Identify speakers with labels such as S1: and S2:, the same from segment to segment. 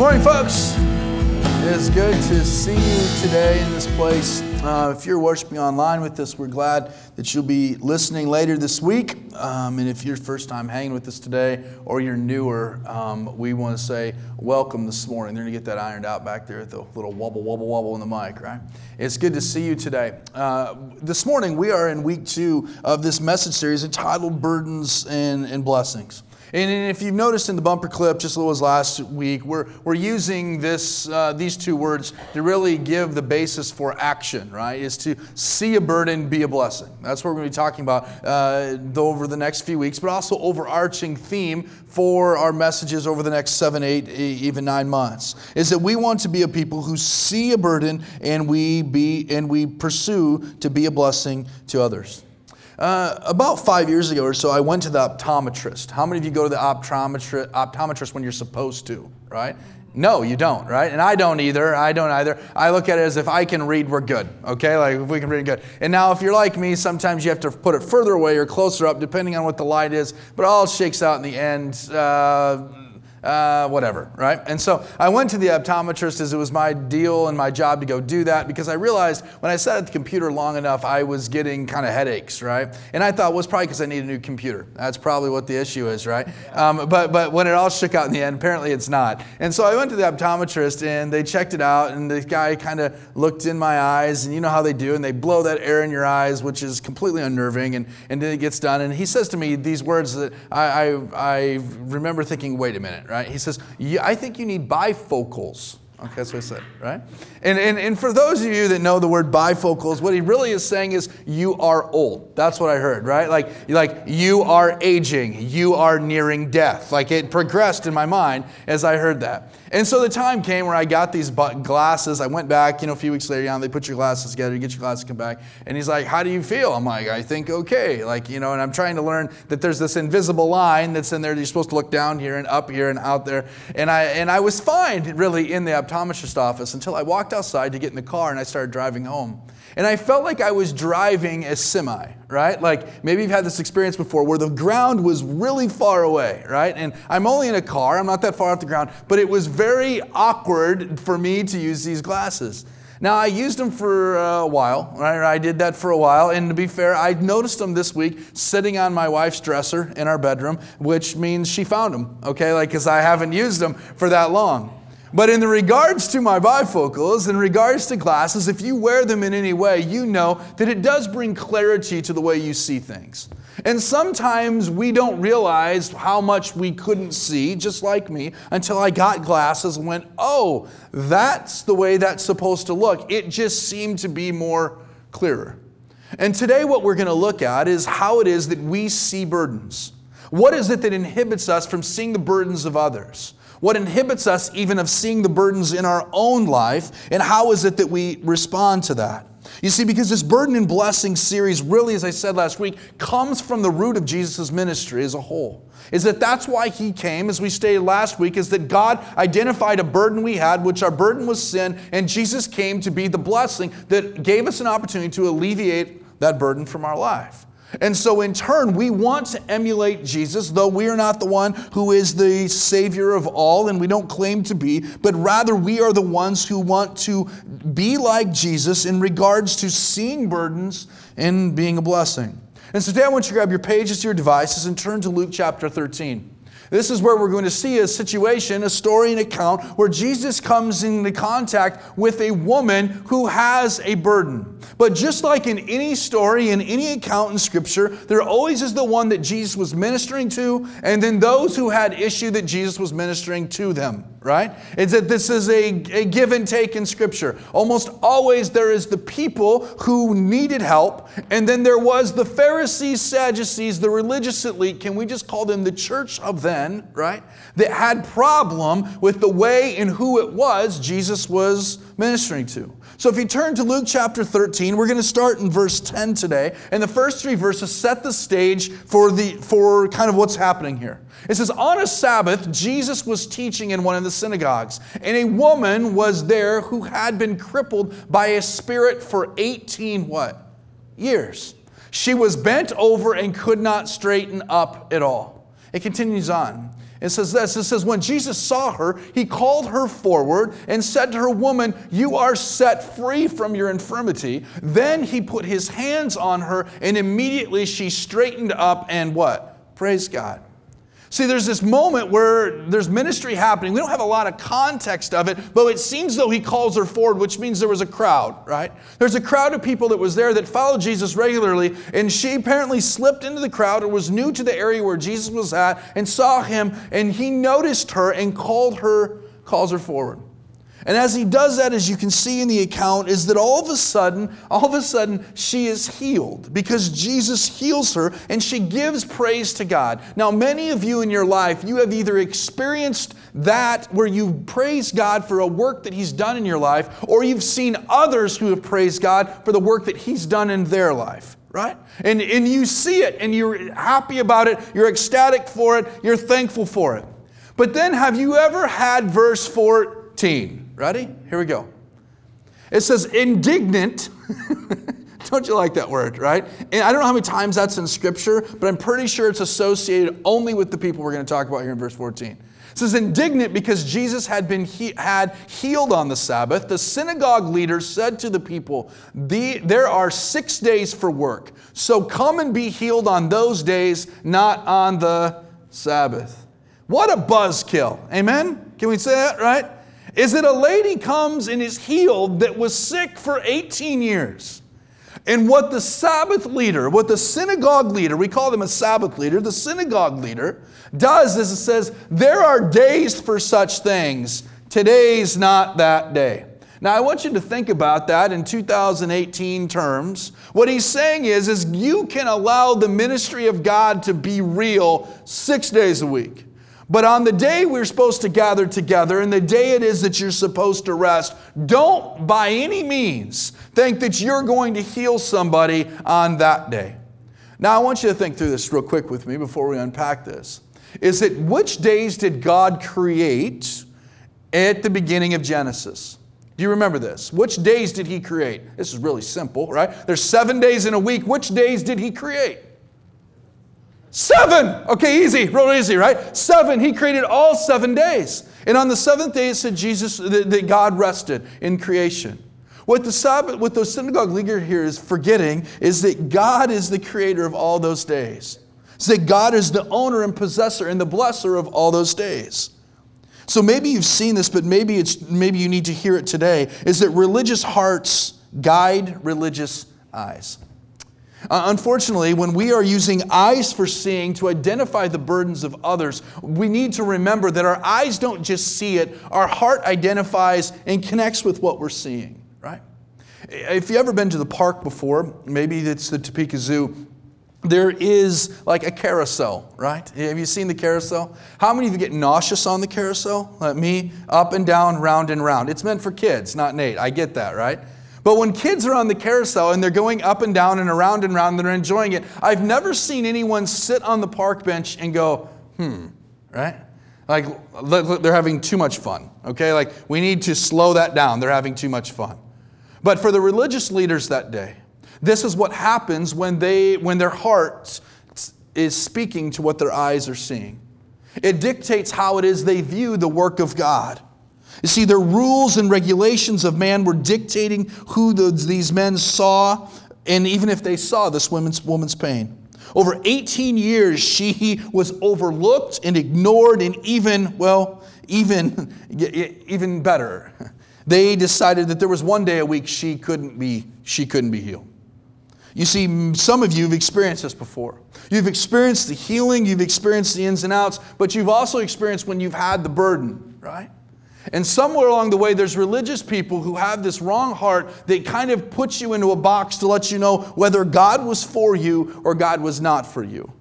S1: morning, folks. It is good to see you today in this place. Uh, if you're worshiping online with us, we're glad that you'll be listening later this week. Um, and if you're first time hanging with us today or you're newer, um, we want to say welcome this morning. They're going to get that ironed out back there with the little wobble, wobble, wobble in the mic, right? It's good to see you today. Uh, this morning, we are in week two of this message series entitled Burdens and, and Blessings. And if you've noticed in the bumper clip, just as last week, we're, we're using this, uh, these two words to really give the basis for action, right? Is to see a burden, be a blessing. That's what we're going to be talking about uh, over the next few weeks, but also overarching theme for our messages over the next seven, eight, even nine months is that we want to be a people who see a burden and we be and we pursue to be a blessing to others. Uh, about five years ago or so, I went to the optometrist. How many of you go to the optometrist, optometrist when you're supposed to, right? No, you don't, right? And I don't either. I don't either. I look at it as if I can read, we're good, okay? Like if we can read, good. And now, if you're like me, sometimes you have to put it further away or closer up, depending on what the light is. But all shakes out in the end. Uh, uh, whatever, right? And so I went to the optometrist as it was my deal and my job to go do that because I realized when I sat at the computer long enough, I was getting kind of headaches, right? And I thought, well, it's probably because I need a new computer. That's probably what the issue is, right? Um, but, but when it all shook out in the end, apparently it's not. And so I went to the optometrist and they checked it out, and the guy kind of looked in my eyes, and you know how they do, and they blow that air in your eyes, which is completely unnerving, and, and then it gets done. And he says to me these words that I, I, I remember thinking, wait a minute, right? He says, I think you need bifocals. Okay, that's what I said, right? And, and, and for those of you that know the word bifocals, what he really is saying is you are old. That's what I heard, right? Like, like you are aging, you are nearing death. Like it progressed in my mind as I heard that. And so the time came where I got these glasses. I went back, you know, a few weeks later, you know, they put your glasses together, you get your glasses, come back. And he's like, How do you feel? I'm like, I think okay. Like, you know, and I'm trying to learn that there's this invisible line that's in there that you're supposed to look down here and up here and out there. And I and I was fine really in the optometrist office until I walked outside to get in the car and I started driving home. And I felt like I was driving a semi, right? Like maybe you've had this experience before where the ground was really far away, right? And I'm only in a car, I'm not that far off the ground, but it was very awkward for me to use these glasses. Now, I used them for a while, right? I did that for a while. And to be fair, I noticed them this week sitting on my wife's dresser in our bedroom, which means she found them, okay? Like, because I haven't used them for that long. But in the regards to my bifocals, in regards to glasses, if you wear them in any way, you know that it does bring clarity to the way you see things. And sometimes we don't realize how much we couldn't see, just like me, until I got glasses and went, oh, that's the way that's supposed to look. It just seemed to be more clearer. And today, what we're going to look at is how it is that we see burdens. What is it that inhibits us from seeing the burdens of others? What inhibits us even of seeing the burdens in our own life? And how is it that we respond to that? You see, because this burden and blessing series, really, as I said last week, comes from the root of Jesus' ministry as a whole. Is that that's why he came, as we stated last week, is that God identified a burden we had, which our burden was sin, and Jesus came to be the blessing that gave us an opportunity to alleviate that burden from our life. And so, in turn, we want to emulate Jesus, though we are not the one who is the Savior of all, and we don't claim to be, but rather we are the ones who want to be like Jesus in regards to seeing burdens and being a blessing. And so, today I want you to grab your pages to your devices and turn to Luke chapter 13. This is where we're going to see a situation, a story, an account where Jesus comes into contact with a woman who has a burden. But just like in any story, in any account in Scripture, there always is the one that Jesus was ministering to, and then those who had issue that Jesus was ministering to them right? It's that this is a, a give and take in Scripture. Almost always there is the people who needed help, and then there was the Pharisees, Sadducees, the religious elite, can we just call them the church of then, right? That had problem with the way and who it was Jesus was ministering to. So if you turn to Luke chapter 13, we're going to start in verse 10 today. And the first three verses set the stage for, the, for kind of what's happening here. It says, On a Sabbath, Jesus was teaching in one of the synagogues, and a woman was there who had been crippled by a spirit for 18 what? Years. She was bent over and could not straighten up at all. It continues on. It says this it says, When Jesus saw her, he called her forward and said to her, Woman, you are set free from your infirmity. Then he put his hands on her, and immediately she straightened up and what? Praise God. See, there's this moment where there's ministry happening. We don't have a lot of context of it, but it seems though he calls her forward, which means there was a crowd, right? There's a crowd of people that was there that followed Jesus regularly, and she apparently slipped into the crowd or was new to the area where Jesus was at and saw him, and he noticed her and called her, calls her forward. And as he does that, as you can see in the account, is that all of a sudden, all of a sudden, she is healed because Jesus heals her and she gives praise to God. Now, many of you in your life, you have either experienced that where you praise God for a work that he's done in your life, or you've seen others who have praised God for the work that he's done in their life right? And, and you see it and you're happy about it, you're ecstatic for it, you're thankful for it. But then, have you ever had verse 14? Ready? Here we go. It says indignant. don't you like that word, right? And I don't know how many times that's in Scripture, but I'm pretty sure it's associated only with the people we're going to talk about here in verse 14. It says indignant because Jesus had been he, had healed on the Sabbath. The synagogue leaders said to the people, the, "There are six days for work, so come and be healed on those days, not on the Sabbath." What a buzzkill! Amen. Can we say that right? Is that a lady comes and is healed that was sick for 18 years. And what the Sabbath leader, what the synagogue leader, we call them a Sabbath leader, the synagogue leader does is it says, there are days for such things. Today's not that day. Now I want you to think about that in 2018 terms. What he's saying is, is you can allow the ministry of God to be real six days a week. But on the day we're supposed to gather together and the day it is that you're supposed to rest, don't by any means think that you're going to heal somebody on that day. Now, I want you to think through this real quick with me before we unpack this. Is that which days did God create at the beginning of Genesis? Do you remember this? Which days did He create? This is really simple, right? There's seven days in a week. Which days did He create? Seven. Okay, easy, real easy, right? Seven. He created all seven days. And on the seventh day, it said Jesus, that God rested in creation. What the Sabbath, what the synagogue leader here is forgetting is that God is the creator of all those days. It's that God is the owner and possessor and the blesser of all those days. So maybe you've seen this, but maybe it's maybe you need to hear it today. Is that religious hearts guide religious eyes? Uh, unfortunately, when we are using eyes for seeing to identify the burdens of others, we need to remember that our eyes don't just see it, our heart identifies and connects with what we're seeing, right? If you've ever been to the park before, maybe it's the Topeka Zoo, there is like a carousel, right? Have you seen the carousel? How many of you get nauseous on the carousel? Like me, up and down, round and round. It's meant for kids, not Nate. I get that, right? But when kids are on the carousel and they're going up and down and around and around and they're enjoying it, I've never seen anyone sit on the park bench and go, hmm, right? Like they're having too much fun, okay? Like we need to slow that down. They're having too much fun. But for the religious leaders that day, this is what happens when, they, when their heart is speaking to what their eyes are seeing. It dictates how it is they view the work of God. You see, the rules and regulations of man were dictating who these men saw, and even if they saw this woman's, woman's pain. Over 18 years, she was overlooked and ignored, and even, well, even, even better, they decided that there was one day a week she couldn't be, she couldn't be healed. You see, some of you have experienced this before. You've experienced the healing, you've experienced the ins and outs, but you've also experienced when you've had the burden, right? And somewhere along the way, there's religious people who have this wrong heart that kind of puts you into a box to let you know whether God was for you or God was not for you.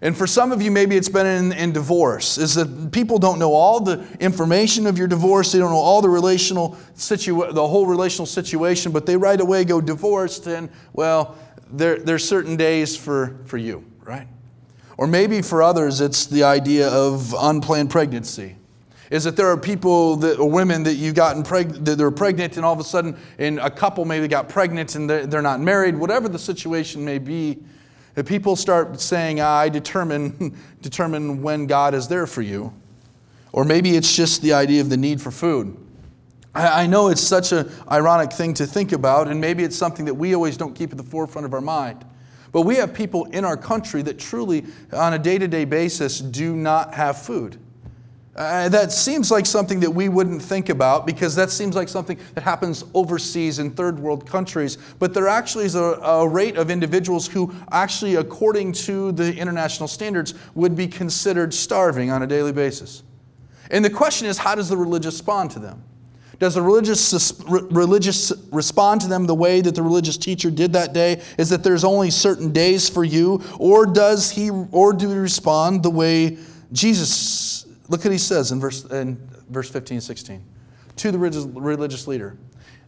S1: And for some of you, maybe it's been in, in, divorce, is that people don't know all the information of your divorce. They don't know all the relational situa- the whole relational situation, but they right away go divorced, and well, there, there's certain days for, for you, right? Or maybe for others, it's the idea of unplanned pregnancy is that there are people that or women that you've gotten pregnant that they're pregnant and all of a sudden and a couple maybe got pregnant and they're, they're not married whatever the situation may be If people start saying, ah, I determine, determine when God is there for you, or maybe it's just the idea of the need for food. I, I know it's such an ironic thing to think about, and maybe it's something that we always don't keep at the forefront of our mind. But we have people in our country that truly, on a day to day basis, do not have food. Uh, that seems like something that we wouldn't think about because that seems like something that happens overseas in third world countries. But there actually is a, a, rate of individuals who, actually, according to the international standards, would be considered starving on a daily basis. And the question is how does the religious respond to them? Does the religious, religious respond to them the way that the religious teacher did that day? Is that there's only certain days for you? Or does he or do we respond the way Jesus Look what he says in verse, in verse 15 16 to the religious leader.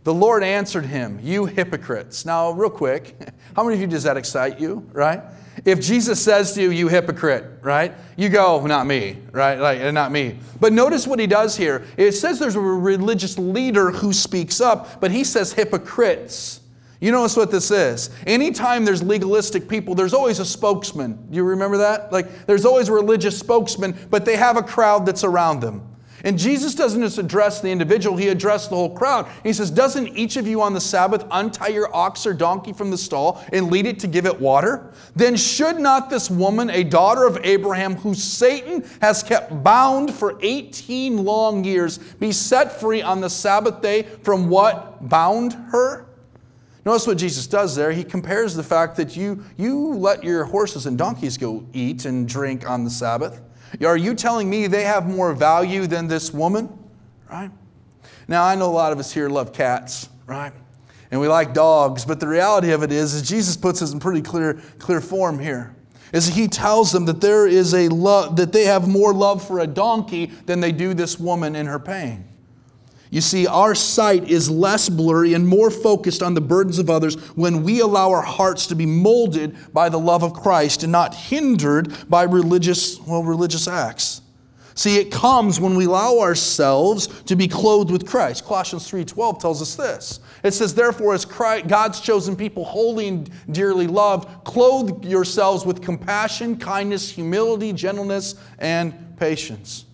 S1: The Lord answered him, You hypocrites. Now, real quick, how many of you does that excite you, right? If Jesus says to you, You hypocrite, right? You go, Not me, right? Like, not me. But notice what he does here. It says there's a religious leader who speaks up, but he says hypocrites. You notice what this is. Anytime there's legalistic people, there's always a spokesman. Do you remember that? Like, there's always a religious spokesman, but they have a crowd that's around them. And Jesus doesn't just address the individual, he addressed the whole crowd. He says, Doesn't each of you on the Sabbath untie your ox or donkey from the stall and lead it to give it water? Then should not this woman, a daughter of Abraham, who Satan has kept bound for 18 long years, be set free on the Sabbath day from what bound her? Notice what Jesus does there. He compares the fact that you, you let your horses and donkeys go eat and drink on the Sabbath. Are you telling me they have more value than this woman? Right? Now, I know a lot of us here love cats, right? And we like dogs, but the reality of it is, is Jesus puts this in pretty clear, clear form here. Is he tells them that there is a love that they have more love for a donkey than they do this woman in her pain. You see, our sight is less blurry and more focused on the burdens of others when we allow our hearts to be molded by the love of Christ and not hindered by religious, well, religious acts. See, it comes when we allow ourselves to be clothed with Christ. Colossians 3:12 tells us this. It says, "Therefore, as Christ, God's chosen people, holy and dearly loved, clothe yourselves with compassion, kindness, humility, gentleness, and patience."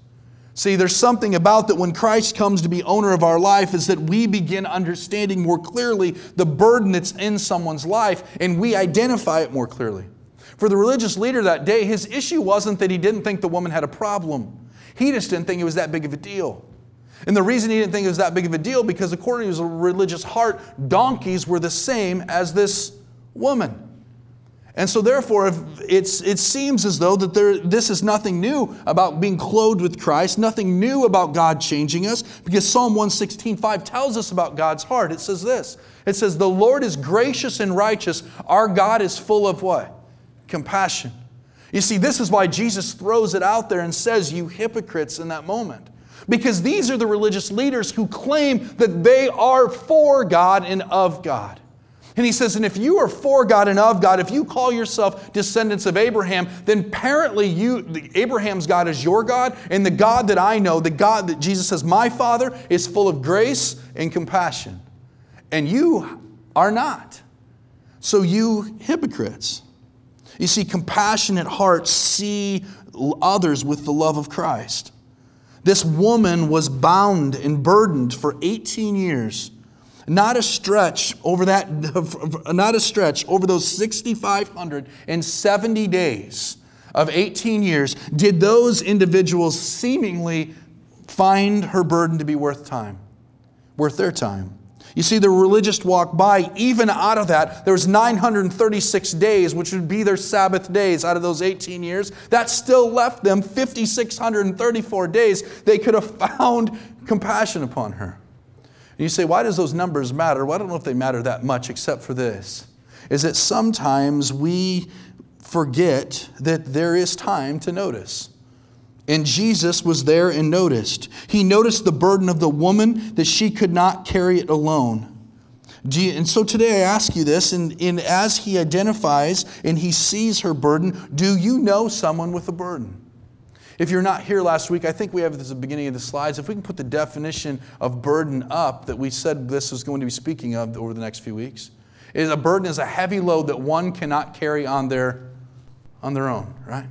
S1: See, there's something about that when Christ comes to be owner of our life is that we begin understanding more clearly the burden that's in someone's life and we identify it more clearly. For the religious leader that day, his issue wasn't that he didn't think the woman had a problem. He just didn't think it was that big of a deal. And the reason he didn't think it was that big of a deal because according to his religious heart, donkeys were the same as this woman. And so, therefore, it seems as though that there, this is nothing new about being clothed with Christ, nothing new about God changing us, because Psalm 116.5 tells us about God's heart. It says this It says, The Lord is gracious and righteous. Our God is full of what? Compassion. You see, this is why Jesus throws it out there and says, You hypocrites, in that moment. Because these are the religious leaders who claim that they are for God and of God. And he says, and if you are for God and of God, if you call yourself descendants of Abraham, then apparently you, Abraham's God is your God, and the God that I know, the God that Jesus says, my Father, is full of grace and compassion. And you are not. So you hypocrites. You see, compassionate hearts see others with the love of Christ. This woman was bound and burdened for 18 years not a stretch over that, not a stretch over those 6,570 days of 18 years did those individuals seemingly find her burden to be worth time, worth their time. You see, the religious walk by, even out of that, there was 936 days, which would be their Sabbath days out of those 18 years. That still left them 5,634 days they could have found compassion upon her. You say, why does those numbers matter? Well, I don't know if they matter that much, except for this is that sometimes we forget that there is time to notice. And Jesus was there and noticed. He noticed the burden of the woman that she could not carry it alone. You, and so today I ask you this, and, and as he identifies and he sees her burden, do you know someone with a burden? If you're not here last week, I think we have this at the beginning of the slides. If we can put the definition of burden up that we said this was going to be speaking of over the next few weeks. Is a burden is a heavy load that one cannot carry on their, on their own, right?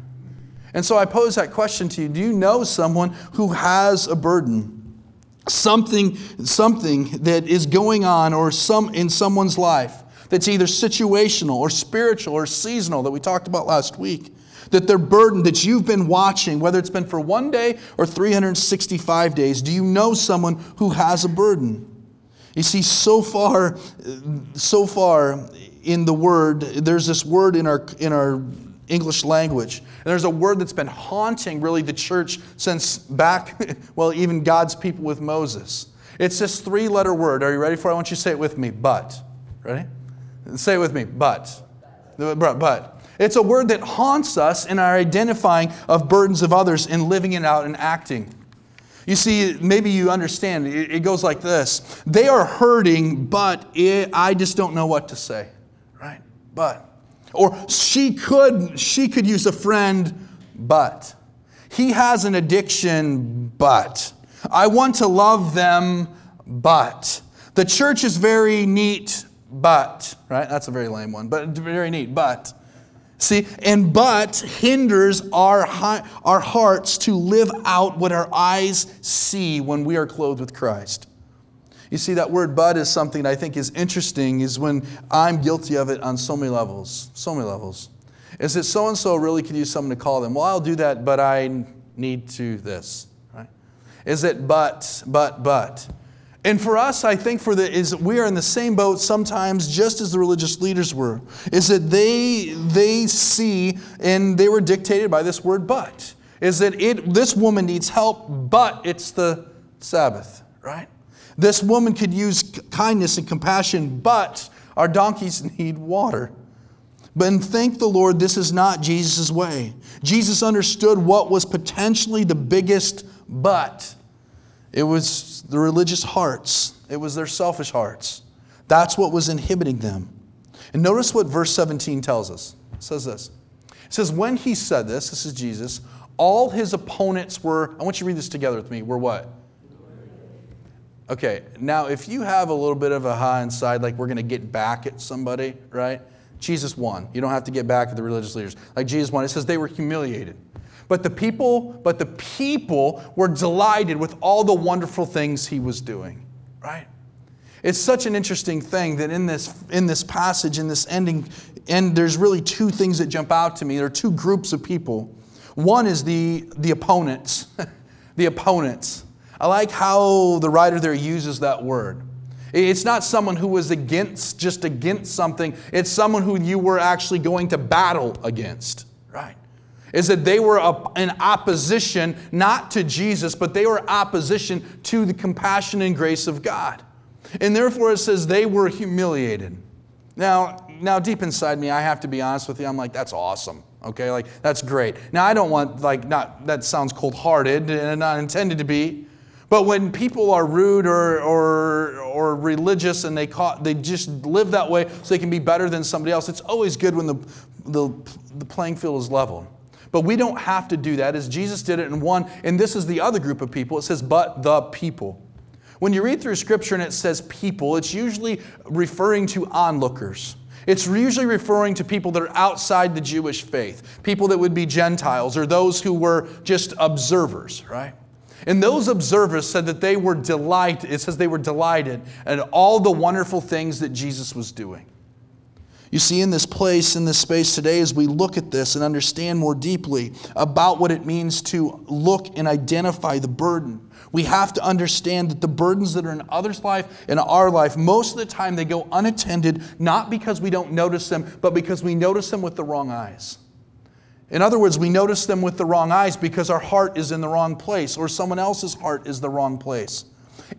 S1: And so I pose that question to you. Do you know someone who has a burden? Something, something that is going on or some in someone's life that's either situational or spiritual or seasonal that we talked about last week that their burden that you've been watching, whether it's been for one day or 365 days, do you know someone who has a burden? You see, so far, so far in the word, there's this word in our in our English language. And there's a word that's been haunting really the church since back, well, even God's people with Moses. It's this three letter word. Are you ready for it? I want you to say it with me. But. Ready? Say it with me. But. But. It's a word that haunts us in our identifying of burdens of others and living it out and acting. You see, maybe you understand. It goes like this They are hurting, but it, I just don't know what to say. Right? But. Or she could, she could use a friend, but. He has an addiction, but. I want to love them, but. The church is very neat, but. Right? That's a very lame one, but very neat, but. See, and but hinders our, our hearts to live out what our eyes see when we are clothed with Christ. You see, that word but is something I think is interesting, is when I'm guilty of it on so many levels. So many levels. Is that so and so really could use someone to call them? Well, I'll do that, but I need to this. Right? Is it but, but, but? And for us, I think for the is we are in the same boat sometimes, just as the religious leaders were, is that they they see and they were dictated by this word but. Is that it this woman needs help, but it's the Sabbath, right? This woman could use kindness and compassion, but our donkeys need water. But thank the Lord, this is not Jesus' way. Jesus understood what was potentially the biggest but. It was the religious hearts, it was their selfish hearts. That's what was inhibiting them. And notice what verse 17 tells us. It says this. It says, When he said this, this is Jesus, all his opponents were, I want you to read this together with me, were what? Okay, now if you have a little bit of a high inside, like we're going to get back at somebody, right? Jesus won. You don't have to get back at the religious leaders. Like Jesus won. It says they were humiliated. But the people, but the people were delighted with all the wonderful things he was doing, right? It's such an interesting thing that in this in this passage, in this ending, and there's really two things that jump out to me. There are two groups of people. One is the the opponents. the opponents. I like how the writer there uses that word. It's not someone who was against, just against something. It's someone who you were actually going to battle against, right? Is that they were in opposition not to Jesus, but they were opposition to the compassion and grace of God. And therefore it says they were humiliated. Now, now deep inside me, I have to be honest with you, I'm like, that's awesome. Okay, like that's great. Now I don't want like not that sounds cold-hearted and not intended to be. But when people are rude or, or, or religious and they, caught, they just live that way so they can be better than somebody else, it's always good when the, the, the playing field is level. But we don't have to do that as Jesus did it in one. And this is the other group of people. It says, but the people. When you read through scripture and it says people, it's usually referring to onlookers. It's usually referring to people that are outside the Jewish faith, people that would be Gentiles or those who were just observers, right? And those observers said that they were delighted, it says they were delighted at all the wonderful things that Jesus was doing. You see, in this place, in this space today, as we look at this and understand more deeply about what it means to look and identify the burden, we have to understand that the burdens that are in others' life and our life, most of the time they go unattended, not because we don't notice them, but because we notice them with the wrong eyes. In other words, we notice them with the wrong eyes because our heart is in the wrong place or someone else's heart is the wrong place.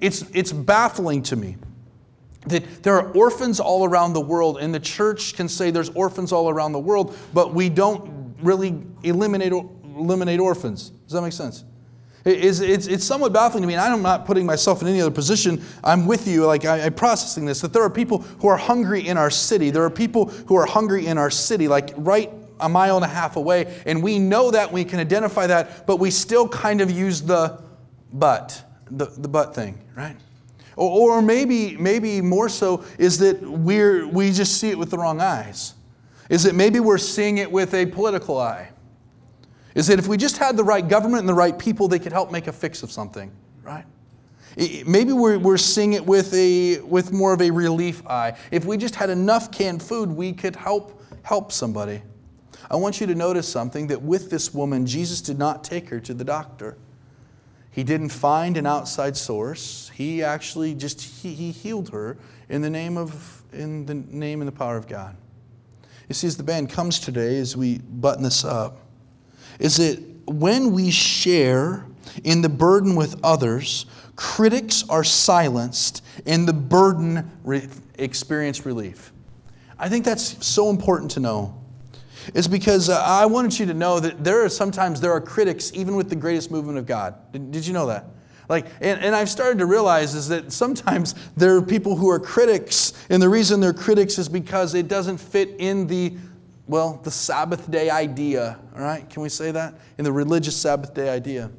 S1: It's, it's baffling to me that there are orphans all around the world, and the church can say there's orphans all around the world, but we don't really eliminate, eliminate orphans. Does that make sense? It's, it's, it's somewhat baffling to me, and I'm not putting myself in any other position. I'm with you, like I, I'm processing this, that there are people who are hungry in our city. There are people who are hungry in our city, like right a mile and a half away, and we know that, we can identify that, but we still kind of use the but, the, the but thing, right? Or, maybe, maybe more so is that we're, we just see it with the wrong eyes. Is that maybe we're seeing it with a political eye? Is that if we just had the right government and the right people, they could help make a fix of something, right? Maybe we're, we're seeing it with, a, with more of a relief eye. If we just had enough canned food, we could help, help somebody. I want you to notice something that with this woman, Jesus did not take her to the doctor. He didn't find an outside source. He actually just he, he healed her in the name of in the name and the power of God. You see, as the band comes today, as we button this up, is that when we share in the burden with others, critics are silenced and the burden re- experience relief. I think that's so important to know. Is because uh, I wanted you to know that there are sometimes there are critics even with the greatest movement of God. Did, did you know that? Like, and, and I've started to realize is that sometimes there are people who are critics, and the reason they're critics is because it doesn't fit in the well, the Sabbath day idea, all right? Can we say that? In the religious Sabbath day idea.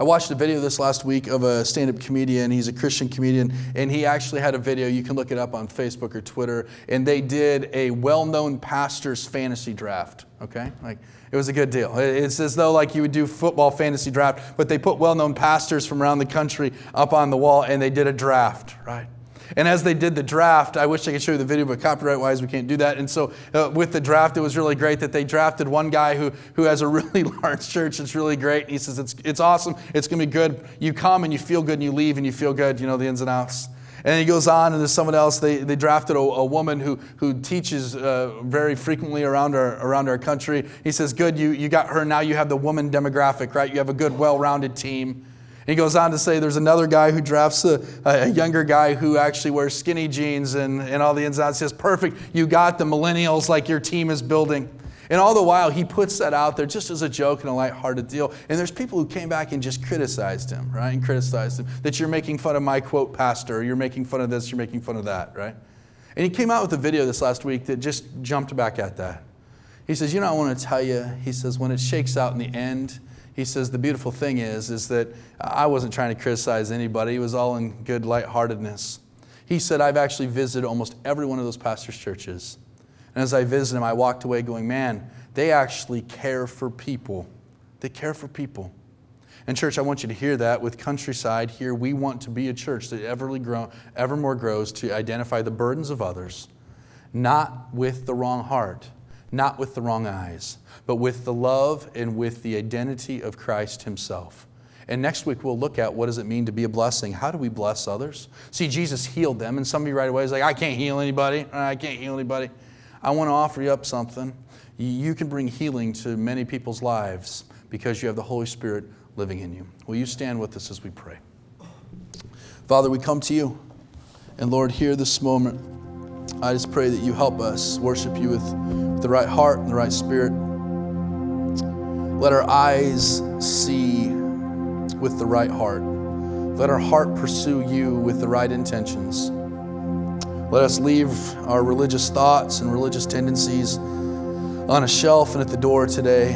S1: I watched a video this last week of a stand up comedian. He's a Christian comedian, and he actually had a video. You can look it up on Facebook or Twitter. And they did a well known pastor's fantasy draft, okay? Like, it was a good deal. It's as though like you would do football fantasy draft, but they put well-known pastors from around the country up on the wall and they did a draft, right? And as they did the draft, I wish I could show you the video, but copyright wise, we can't do that. And so, uh, with the draft, it was really great that they drafted one guy who, who has a really large church. It's really great. And he says, it's, it's awesome. It's going to be good. You come and you feel good, and you leave and you feel good, you know, the ins and outs. And he goes on, and there's someone else. They, they drafted a, a woman who, who teaches uh, very frequently around our, around our country. He says, Good, you, you got her. Now you have the woman demographic, right? You have a good, well rounded team. He goes on to say there's another guy who drafts a, a, younger guy who actually wears skinny jeans and, and all the ins and outs. He says, Perfect, you got the millennials like your team is building. And all the while, he puts that out there just as a joke and a lighthearted deal. And there's people who came back and just criticized him, right? And criticized him that you're making fun of my quote pastor, you're making fun of this, you're making fun of that, right? And he came out with a video this last week that just jumped back at that. He says, You know, I want to tell you, he says, when it shakes out in the end, he says the beautiful thing is is that I wasn't trying to criticize anybody. It was all in good lightheartedness. He said I've actually visited almost every one of those pastors' churches. And as I visited them, I walked away going, "Man, they actually care for people. They care for people." And church, I want you to hear that with Countryside here, we want to be a church that ever more grows to identify the burdens of others, not with the wrong heart, not with the wrong eyes, but with the love and with the identity of Christ Himself. And next week we'll look at what does it mean to be a blessing? How do we bless others? See, Jesus healed them, and somebody right away is like, I can't heal anybody. I can't heal anybody. I want to offer you up something. You can bring healing to many people's lives because you have the Holy Spirit living in you. Will you stand with us as we pray? Father, we come to you. And Lord, here this moment, I just pray that you help us worship you with the right heart and the right spirit. Let our eyes see with the right heart. Let our heart pursue you with the right intentions. Let us leave our religious thoughts and religious tendencies on a shelf and at the door today.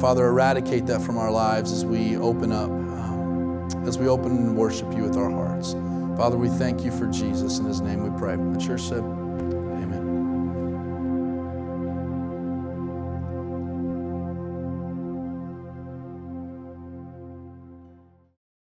S1: Father, eradicate that from our lives as we open up, um, as we open and worship you with our hearts. Father, we thank you for Jesus. In his name we pray. The church said,